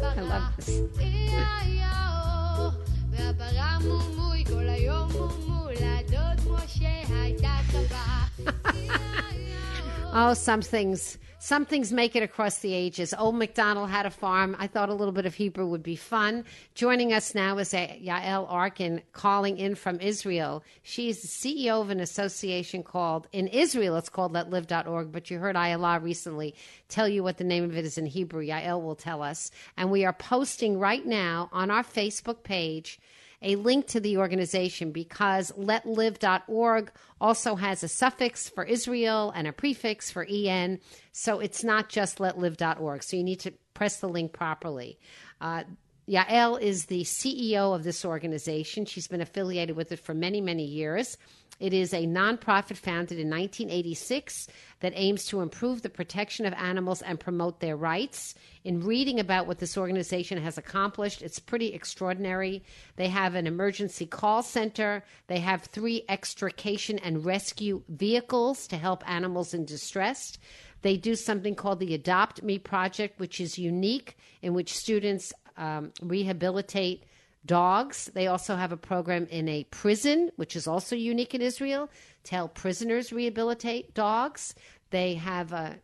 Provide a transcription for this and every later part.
I love this. oh, some things some things make it across the ages. Old MacDonald had a farm. I thought a little bit of Hebrew would be fun. Joining us now is Yael Arkin calling in from Israel. She is the CEO of an association called, in Israel, it's called letlive.org, but you heard Ayala recently tell you what the name of it is in Hebrew. Yael will tell us. And we are posting right now on our Facebook page a link to the organization because letlive.org also has a suffix for Israel and a prefix for EN. So it's not just letlive.org. So you need to press the link properly. Uh, Yael is the CEO of this organization. She's been affiliated with it for many, many years. It is a nonprofit founded in 1986 that aims to improve the protection of animals and promote their rights. In reading about what this organization has accomplished, it's pretty extraordinary. They have an emergency call center, they have three extrication and rescue vehicles to help animals in distress. They do something called the Adopt Me Project, which is unique, in which students um, rehabilitate dogs. They also have a program in a prison, which is also unique in Israel, to help prisoners rehabilitate dogs. They have a,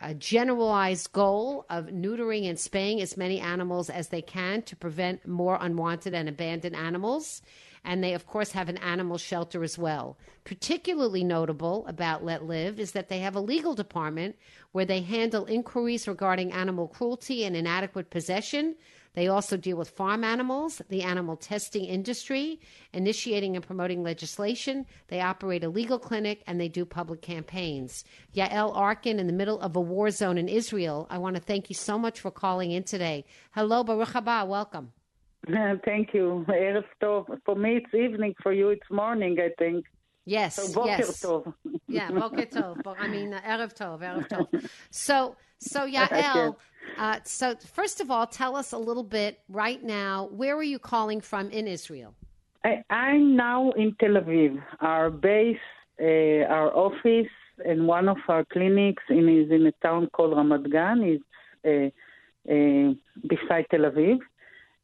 a generalized goal of neutering and spaying as many animals as they can to prevent more unwanted and abandoned animals. And they, of course, have an animal shelter as well. Particularly notable about Let Live is that they have a legal department where they handle inquiries regarding animal cruelty and inadequate possession. They also deal with farm animals, the animal testing industry, initiating and promoting legislation. They operate a legal clinic and they do public campaigns. Yael Arkin, in the middle of a war zone in Israel, I want to thank you so much for calling in today. Hello, Baruch haba, welcome. Thank you. For me, it's evening. For you, it's morning, I think. Yes, So, Boker yes. Tov. Yeah, Boker Tov. Bo- I mean, uh, Erev Tov, Erev Tov. So, so Yael, uh, so first of all, tell us a little bit right now, where are you calling from in Israel? I, I'm now in Tel Aviv. Our base, uh, our office, and one of our clinics in, is in a town called Ramat Gan. It's uh, uh, beside Tel Aviv.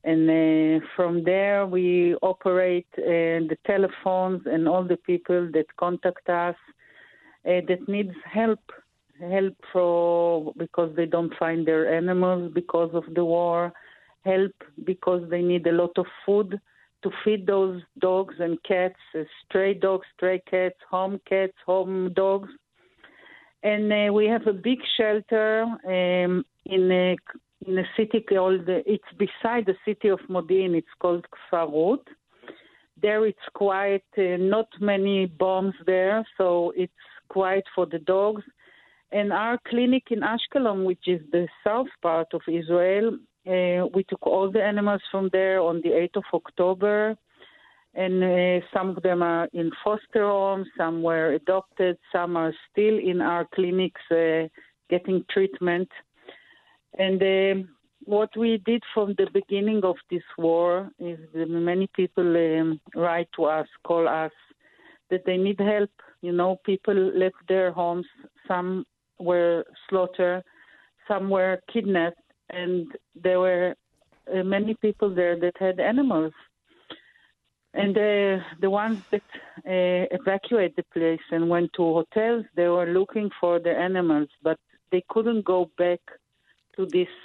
And from there, we operate uh, the telephones and all the people that contact us uh, that needs help. Help for because they don't find their animals because of the war. Help because they need a lot of food to feed those dogs and cats, uh, stray dogs, stray cats, home cats, home dogs. And uh, we have a big shelter um, in a in a city called it's beside the city of Modi'in. It's called Kfar Rut. There it's quiet, uh, not many bombs there, so it's quiet for the dogs. And our clinic in Ashkelon, which is the south part of Israel, uh, we took all the animals from there on the 8th of October. and uh, some of them are in foster homes, some were adopted, some are still in our clinics uh, getting treatment. And uh, what we did from the beginning of this war is many people um, write to us, call us, that they need help. You know, people left their homes, some were slaughtered, some were kidnapped, and there were uh, many people there that had animals. And uh, the ones that uh, evacuated the place and went to hotels, they were looking for the animals, but they couldn't go back to these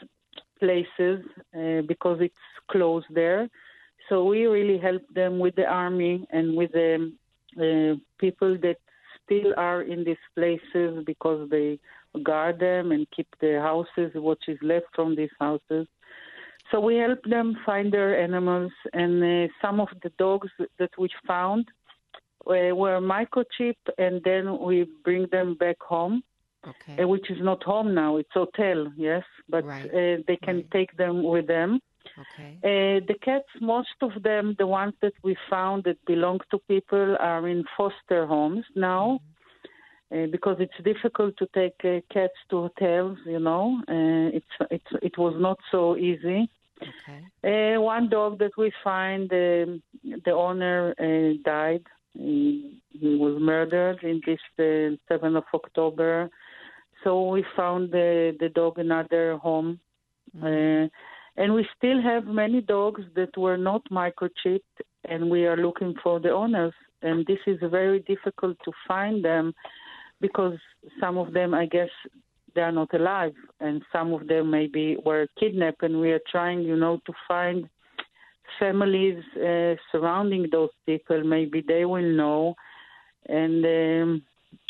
places uh, because it's closed there. So we really help them with the army and with the uh, people that still are in these places because they guard them and keep the houses, what is left from these houses. So we help them find their animals, and uh, some of the dogs that we found uh, were microchipped, and then we bring them back home, Okay. uh, which is not home now; it's hotel, yes, but Right, uh, they can right. take them with them. Okay. Uh, the cats, most of them, the ones that we found that belong to people, are in foster homes now. Uh, because it's difficult to take uh, cats to hotels, you know, uh, it's it's it was not so easy. Okay. Uh, one dog that we find, um, the owner uh, died. He, he was murdered in this uh, 7th of October. So we found the, the dog another home. Uh, and we still have many dogs that were not microchipped, and we are looking for the owners. And this is very difficult to find them because some of them, I guess, they are not alive, and some of them maybe were kidnapped, and we are trying, you know, to find families uh, surrounding those people. Maybe they will know, and um,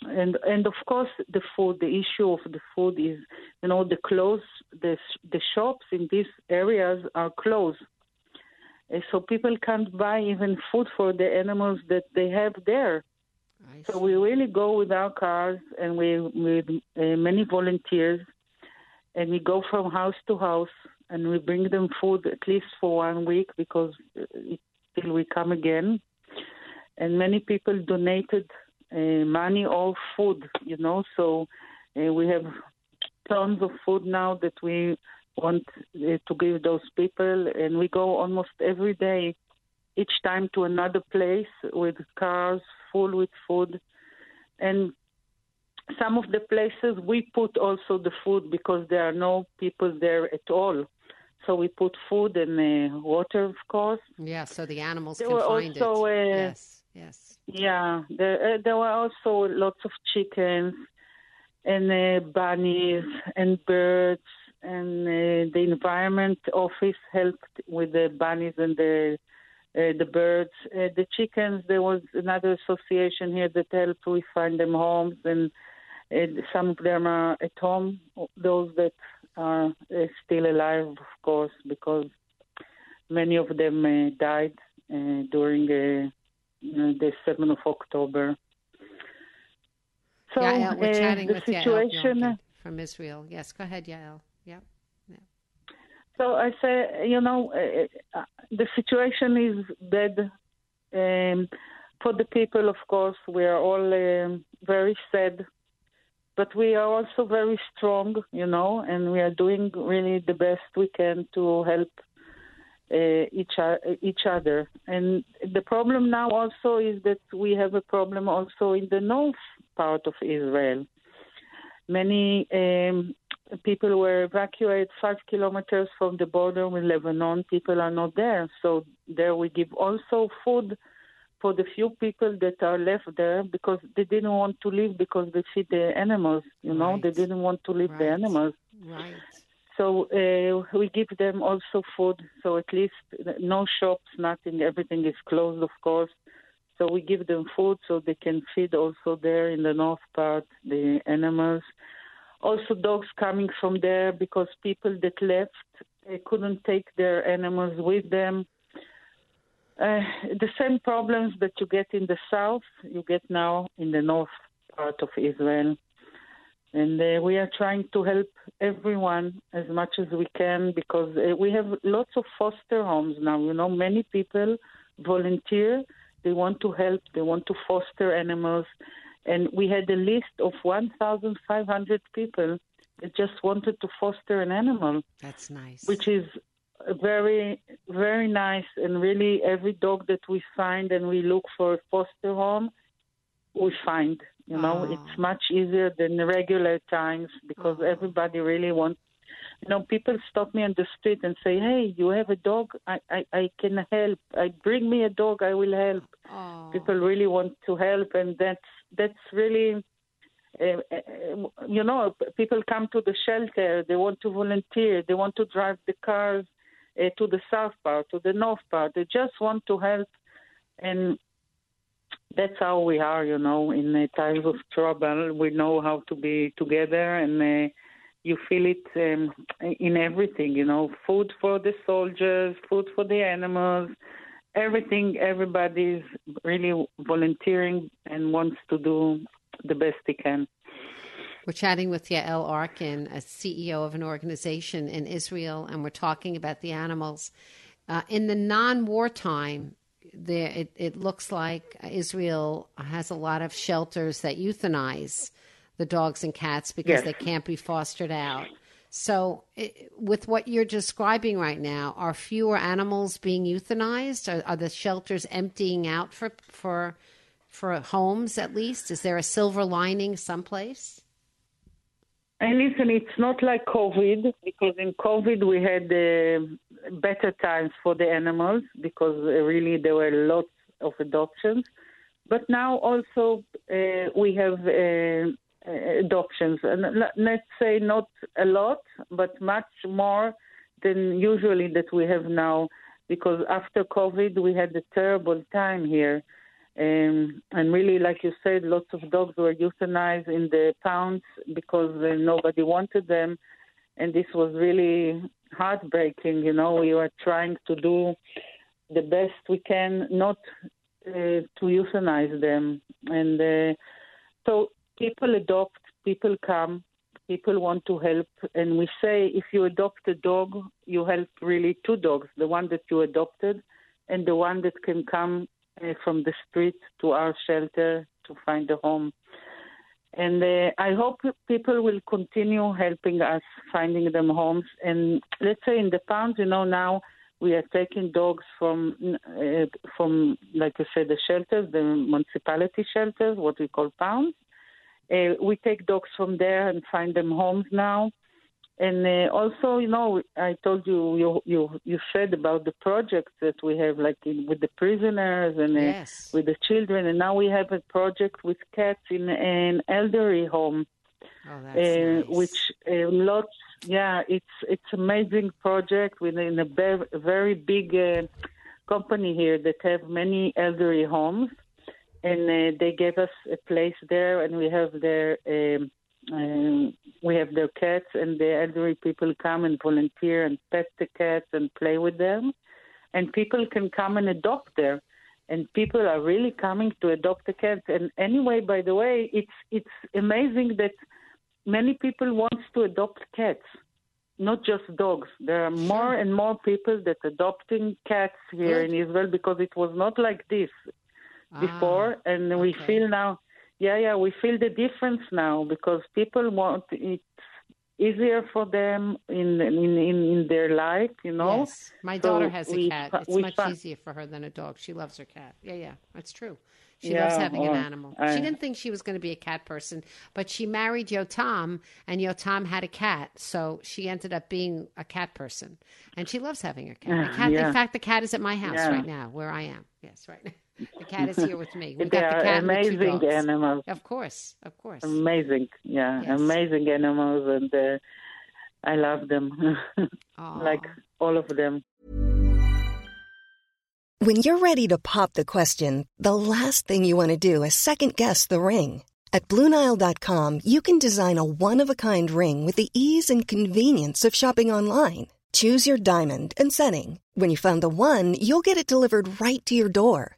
and and of course the food. The issue of the food is, you know, the clothes, the the shops in these areas are closed. So people can't buy even food for the animals that they have there. So we really go with our cars and we with uh, many volunteers, and we go from house to house and we bring them food at least for one week because uh, it, till we come again. And many people donated money or food, you know. So uh, we have tons of food now that we want uh, to give those people, and we go almost every day each time to another place with cars full with food. And some of the places we put also the food because there are no people there at all. So we put food and uh, water, of course. Yeah, so the animals There can were find also, it. uh, yes, yes. Yeah, there, uh, there were also lots of chickens and uh, bunnies and birds, and uh, the environment office helped with the bunnies and the uh, the birds. Uh, the chickens, there was another association here that helped. We find them homes, and some of them are at home. Those that are uh, still alive, of course, because many of them died during uh, the 7th of October. So Yael, we're uh, chatting the with Yael situation. Bjorken from Israel. Yes, go ahead, Yael. Yeah. So I say, you know, uh, uh, the situation is bad um, for the people. Of course, we are all um, very sad, but we are also very strong, you know, and we are doing really the best we can to help uh, each o- each other. And the problem now also is that we have a problem also in the north part of Israel. Many um, people were evacuated five kilometers from the border with Lebanon. People are not there, so there we give also food for the few people that are left there because they didn't want to leave because they feed the animals. You know, they didn't want to leave the animals. Right. So uh, we give them also food. So at least no shops, nothing. Everything is closed, of course. So we give them food so they can feed also there in the north part the animals. Also dogs coming from there because people that left couldn't take their animals with them. Uh, the same problems that you get in the south, you get now in the north part of Israel. And uh, we are trying to help everyone as much as we can because uh, we have lots of foster homes now. You know, many people volunteer. They want to help. They want to foster animals. And we had a list of 1,500 people that just wanted to foster an animal That's nice. which is very very nice and really every dog that we find and we look for a foster home we find you know Oh. it's much easier than the regular times because Oh. everybody really wants you know people stop me on the street and say hey you have a dog i i, I can help i bring me a dog i will help oh. people really want to help and that's that's really uh, uh, you know people come to the shelter they want to volunteer they want to drive the cars uh, to the south part to the north part they just want to help and that's how we are you know in uh, times of trouble we know how to be together and uh, you feel it um, in everything you know food for the soldiers food for the animals everything everybody's really volunteering and wants to do the best they can We're chatting with Yael Arkin, a CEO of an organization in Israel, and we're talking about the animals. Uh, in the non-war time, there it, it looks like Israel has a lot of shelters that euthanize the dogs and cats because Yes. they can't be fostered out. So, i with what you're describing right now, are fewer animals being euthanized? Are, are the shelters emptying out for for for homes at least? Is there a silver lining someplace? And listen, it's not like COVID because in COVID we had uh, better times for the animals because uh, really there were lots of adoptions. But now also uh, we have uh, uh, adoptions, and let's say not a lot, but much more than usually that we have now. Because after COVID, we had a terrible time here. Um, and really, like you said, lots of dogs were euthanized in the pounds because uh, nobody wanted them. And this was really heartbreaking. You know, we were trying to do the best we can not uh, to euthanize them. And uh, so people adopt, people come, people want to help. And we say if you adopt a dog, you help really two dogs the one that you adopted and the one that can come uh, from the street to our shelter to find a home. And uh, I hope people will continue helping us finding them homes. And let's say in the pounds, you know, now we are taking dogs from, uh, from like I said, the shelters, the municipality shelters, what we call pounds. Uh, we take dogs from there and find them homes now. And uh, also, you know, I told you, you you you said about the projects that we have, like in, with the prisoners and uh, with the children, and now we have a project with cats in an elderly home, Oh, uh, nice. which uh, lots. Yeah, it's it's amazing project within a very, very big uh, company here that have many elderly homes, and uh, they gave us a place there, and we have their. Um, um, we have their cats, and the elderly people come and volunteer and pet the cats and play with them, and people can come and adopt there, and people are really coming to adopt the cats. And anyway, by the way, it's it's amazing that many people wants to adopt cats, not just dogs. There are more and more people that adopting cats here in Israel because it was not like this before, Ah, and we okay. feel now, yeah, yeah, we feel the difference now because people want it's easier for them in in in, in their life, you know. Yes, my So daughter has a we cat. It's much easier for her than a dog. She loves her cat. Yeah, yeah, that's true. She Yeah, loves having an animal. I- she didn't think she was going to be a cat person, but she married Yotam, and Yotam had a cat, so she ended up being a cat person, and she loves having a cat. A cat Yeah. In fact, the cat is at my house right now, where I am. Yes, right. The cat is here with me. We've they got the are cat and the two amazing dogs. animals. Of course, of course. Amazing, yeah, Yes. amazing animals, and uh, I love them, like all of them. When you're ready to pop the question, the last thing you want to do is second guess the ring. At Bluenile.com, you can design a one of a kind ring with the ease and convenience of shopping online. Choose your diamond and setting. When you find the one, you'll get it delivered right to your door.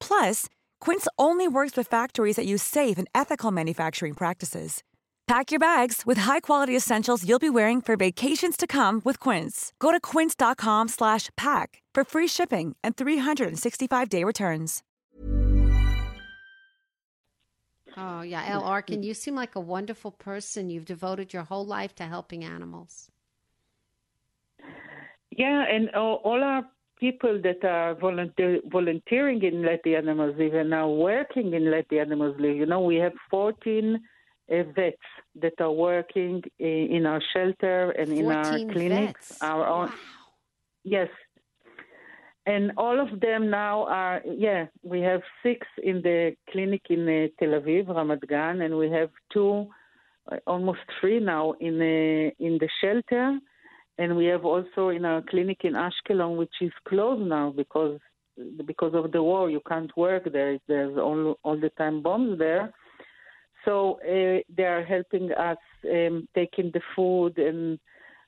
Plus, Quince only works with factories that use safe and ethical manufacturing practices. Pack your bags with high-quality essentials you'll be wearing for vacations to come with Quince. Go to quince.com slash pack for free shipping and 365-day returns. Oh, yeah. El Arkin, you seem like a wonderful person. You've devoted your whole life to helping animals. Yeah, and all, all our people that are volunteer, volunteering in Let the Animals Live and are working in Let the Animals Live. You know, we have 14 uh, vets that are working in, in our shelter and in our clinics. vets. Our own, Wow. Yes. And all of them now are, yeah, we have six in the clinic in uh, Tel Aviv, Ramat Gan, and we have two, uh, almost three now in, uh, in the shelter. And we have also in our clinic in Ashkelon, which is closed now because because of the war. You can't work there. There's all, all the time bombs there. So uh, they are helping us um, taking the food, and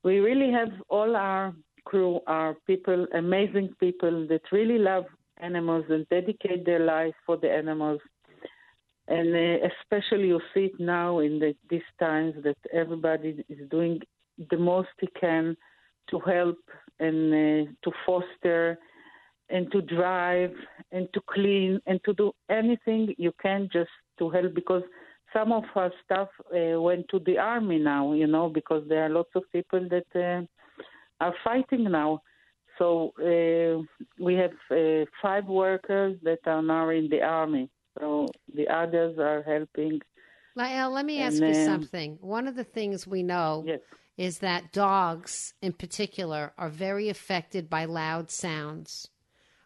we really have all our crew are people, amazing people that really love animals and dedicate their life for the animals. And uh, especially you see it now in the, these times that everybody is doing the most he can to help and uh, to foster and to drive and to clean and to do anything you can just to help because some of our staff uh, went to the army now, you know, because there are lots of people that uh, are fighting now. So uh, we have uh, five workers that are now in the army. So the others are helping. Yael, let me And ask you then- something. One of the things we know Yes. Is that dogs, in particular, are very affected by loud sounds.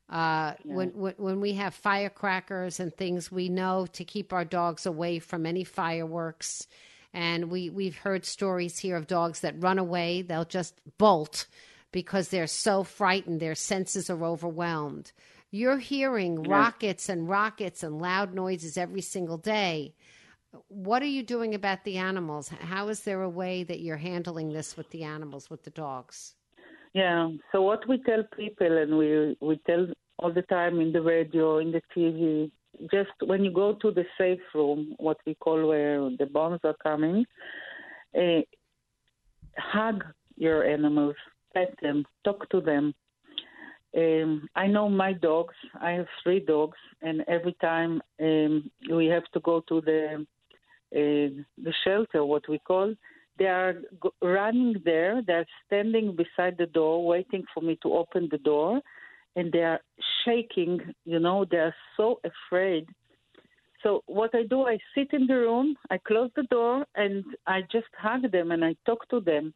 Uh, when, when when we have firecrackers and things, we know to keep our dogs away from any fireworks. And we we've heard stories here of dogs that run away; they'll just bolt because they're so frightened, their senses are overwhelmed. You're hearing rockets and rockets and loud noises every single day what are you doing about the animals? How is there a way that you're handling this with the animals, with the dogs? Yeah. So what we tell people, and we we tell all the time in the radio, in the TV, just when you go to the safe room, what we call where the bombs are coming, uh, hug your animals, pet them, talk to them. Um, I know my dogs. I have three dogs, and every time um, we have to go to the the shelter, what we call, they are running there. They're standing beside the door, waiting for me to open the door, and they are shaking. You know, they are so afraid. So what I do, I sit in the room, I close the door, and I just hug them and I talk to them.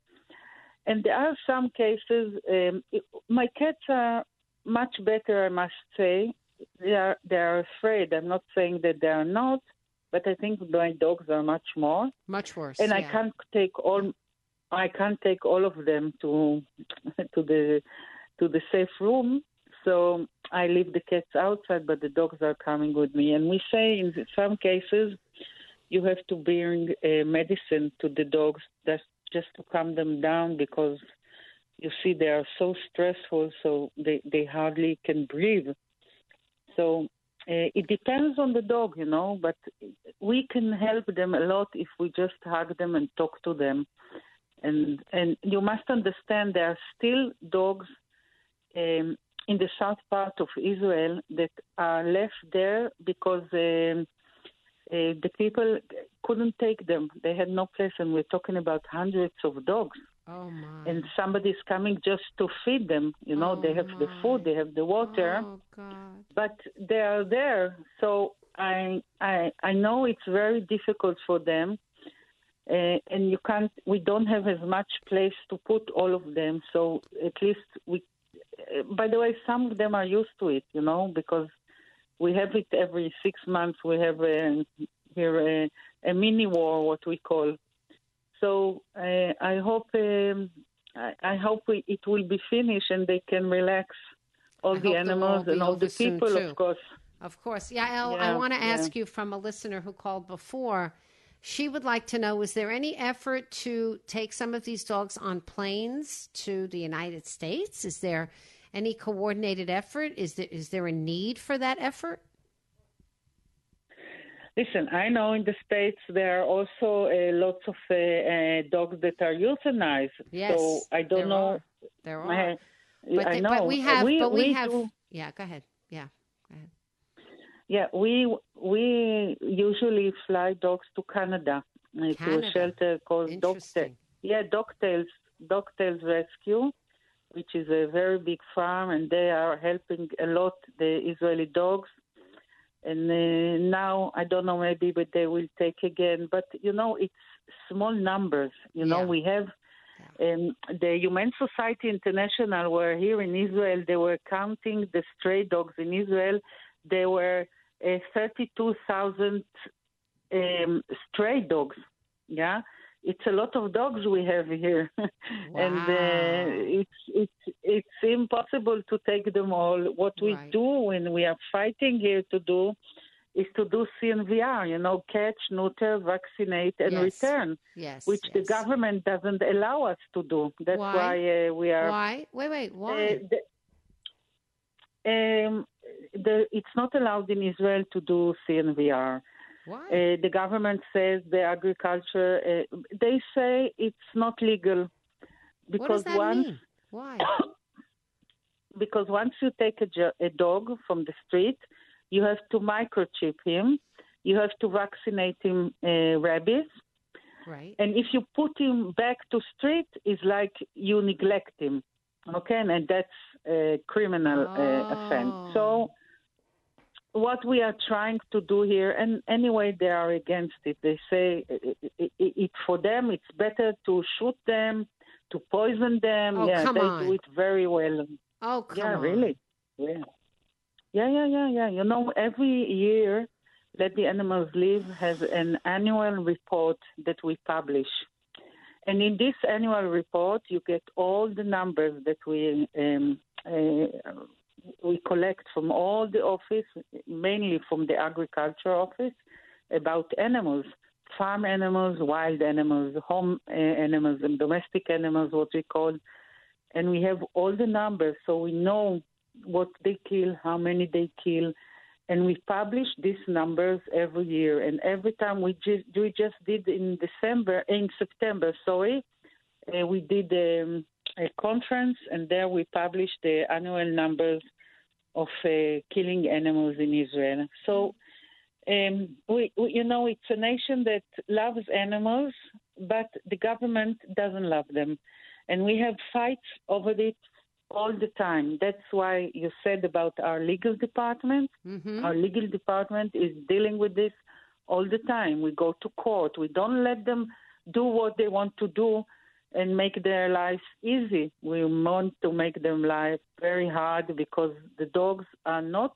And there are some cases. Um, my cats are much better, I must say. They are they are afraid. I'm not saying that they are not, but I think my dogs are much more Much worse. and I can't take all I can't take all of them to to the to the safe room. So I leave the cats outside, but the dogs are coming with me. And we say in some cases you have to bring uh, medicine to the dogs just just to calm them down because you see they are so stressful, so they they hardly can breathe. So uh, it depends on the dog, you know, but we can help them a lot if we just hug them and talk to them. And and you must understand there are still dogs um, in the south part of Israel that are left there because um, uh, the people couldn't take them. They had no place, and we're talking about hundreds of dogs. Oh my. And somebody's coming just to feed them. You know, Oh, they have the food, they have the water Oh God. But they are there. So I I I know it's very difficult for them, uh, and you can't. We don't have as much place to put all of them. So at least we. Uh, by the way, some of them are used to it, you know, because we have it every six months. We have a, here a, a mini war, what we call. So uh, I hope um, I, I hope we, it will be finished and they can relax all I the hope the animals and all the people, of course. Of course. Yael, I Yeah, want to yeah. ask you from a listener who called before. She would like to know is there any effort to take some of these dogs on planes to the United States? Is there any coordinated effort? Is there, is there a need for that effort? Listen, I know in the States there are also uh, lots of uh, uh, dogs that are euthanized. Yes. so I don't there know. Are. There are. But, I know. but we have. We, but we, we have. do- Yeah, go ahead. Yeah. Go ahead. Yeah, we we usually fly dogs to Canada, uh, to a shelter called Dogtale. Yeah, Dogtales Dogtales Rescue, which is a very big farm, and they are helping a lot the Israeli dogs. And uh, now I don't know maybe, but they will take again. But you know, it's small numbers. You know, we have. Um, the Humane Society International were here in Israel. They were counting the stray dogs in Israel. There were uh, 32,000 um, stray dogs. Yeah, it's a lot of dogs we have here, and uh, it's it's it's impossible to take them all. What we Right. do when we are fighting here to do is to do CNVR. You know, catch, neuter, vaccinate, and Yes. return, Yes. which the government doesn't allow us to do. That's Why? why, uh, we are. Why? Wait, wait. Why? Uh, the, um, the, it's not allowed in Israel to do CNVR. Why? Uh, the government says the agriculture. Uh, they say it's not legal because once mean? Why? because once you take a, jo- a dog from the street, you have to microchip him. You have to vaccinate him uh, rabies, Right. and if you put him back to street, it's like you neglect him. Okay, and that's a criminal uh, offense. Oh. So, what we are trying to do here, and anyway, they are against it. They say it, it, it for them it's better to shoot them, to poison them. Oh, yeah, they on. do it very well. Oh, come yeah, on. really. Yeah. Yeah, yeah, yeah, yeah. You know, every year Let the Animals Live has an annual report that we publish. And in this annual report, you get all the numbers that we um, uh, we collect from all the office, mainly from the agriculture office, about animals, farm animals, wild animals, home uh, animals, and domestic animals, what we call. And we have all the numbers, so we know what they kill, how many they kill, and we publish these numbers every year. And every time we just we just did in December, in September, sorry, uh, we did um, a conference, and there we published the annual numbers of uh, killing animals in Israel. So. Um, we, we, you know, it's a nation that loves animals, but the government doesn't love them, and we have fights over it all the time. That's why you said about our legal department. Mm-hmm. Our legal department is dealing with this all the time. We go to court. We don't let them do what they want to do and make their lives easy. We want to make them life very hard because the dogs are not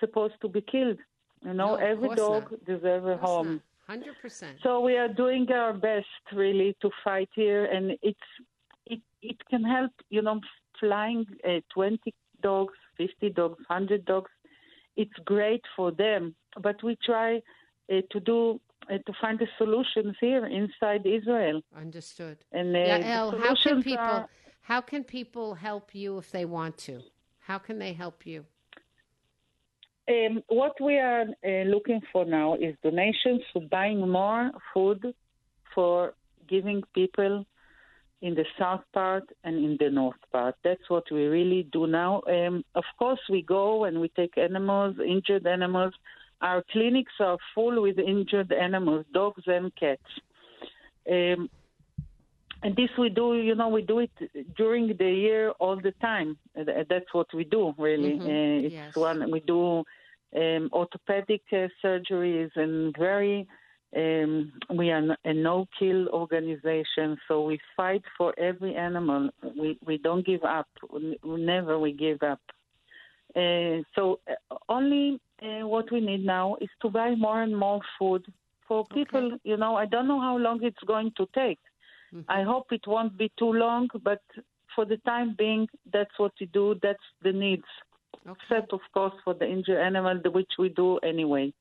supposed to be killed. You know, No, every dog not. deserves a home. Hundred percent. So we are doing our best really to fight here, and it's it it can help. You know, flying uh, 20 dogs, 50 dogs, 100 dogs. It's great for them, but we try uh, to do uh, to find the solutions here inside Israel. Understood. And uh, Yeah, El, how can people are- how can people help you if they want to? How can they help you? Um, what we are uh, looking for now is donations for buying more food for giving people in the south part and in the north part. That's what we really do now. Um, of course, we go and we take animals, injured animals. Our clinics are full with injured animals, dogs and cats. Um, and this we do, you know, we do it during the year all the time. That's what we do, really. Mhm, Uh, it's yes. one we do um, orthopedic uh, surgeries and very. Um, we are a no-kill organization, so we fight for every animal. We we don't give up. We, never we give up. Uh, so uh, only uh, what we need now is to buy more and more food for people. You know, I don't know how long it's going to take. I hope it won't be too long, but for the time being, that's what we do. That's the needs. Except, of course, for the injured animal, which we do anyway.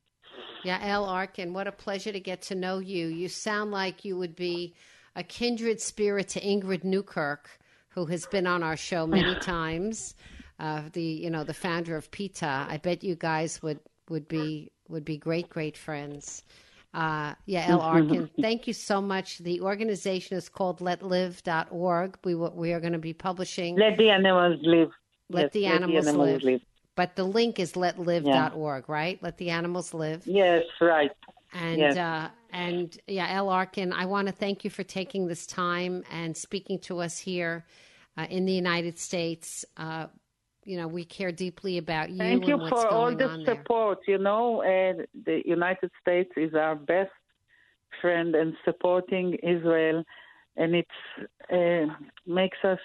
Yael Arkin, what a pleasure to get to know you. You sound like you would be a kindred spirit to Ingrid Newkirk, who has been on our show many times. Uh, the you know the founder of PETA. I bet you guys would would be would be great great friends. Uh, Yael Arkin, thank you so much. The organization is called LetLive.org. We we are going to be publishing. Let the animals live. Let Yes, the animals live. live. But the link is letlive.org, right? Let the animals live. Yes, right. And Yes. uh, and yeah, El Arkin, I want to thank you for taking this time and speaking to us here uh, in the United States. Uh, you know, we care deeply about you Thank and you what's for all the on there. support. You know, uh, the United States is our best friend and supporting Israel, and it uh, makes us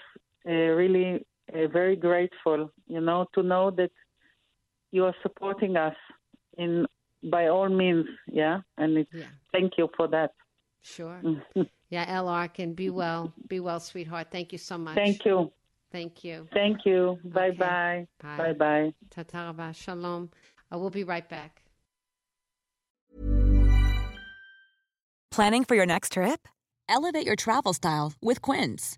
uh, really uh, very grateful. You know, to know that you are supporting us in by all means. Yeah, and it's, Yeah. thank you for that. Sure. yeah, El Arkin, be well, be well, sweetheart. Thank you so much. Thank you. Thank you. Thank you. Bye bye. Bye. Bye bye. Tata shalom. Uh, we'll be right back. Planning for your next trip? Elevate your travel style with Quince.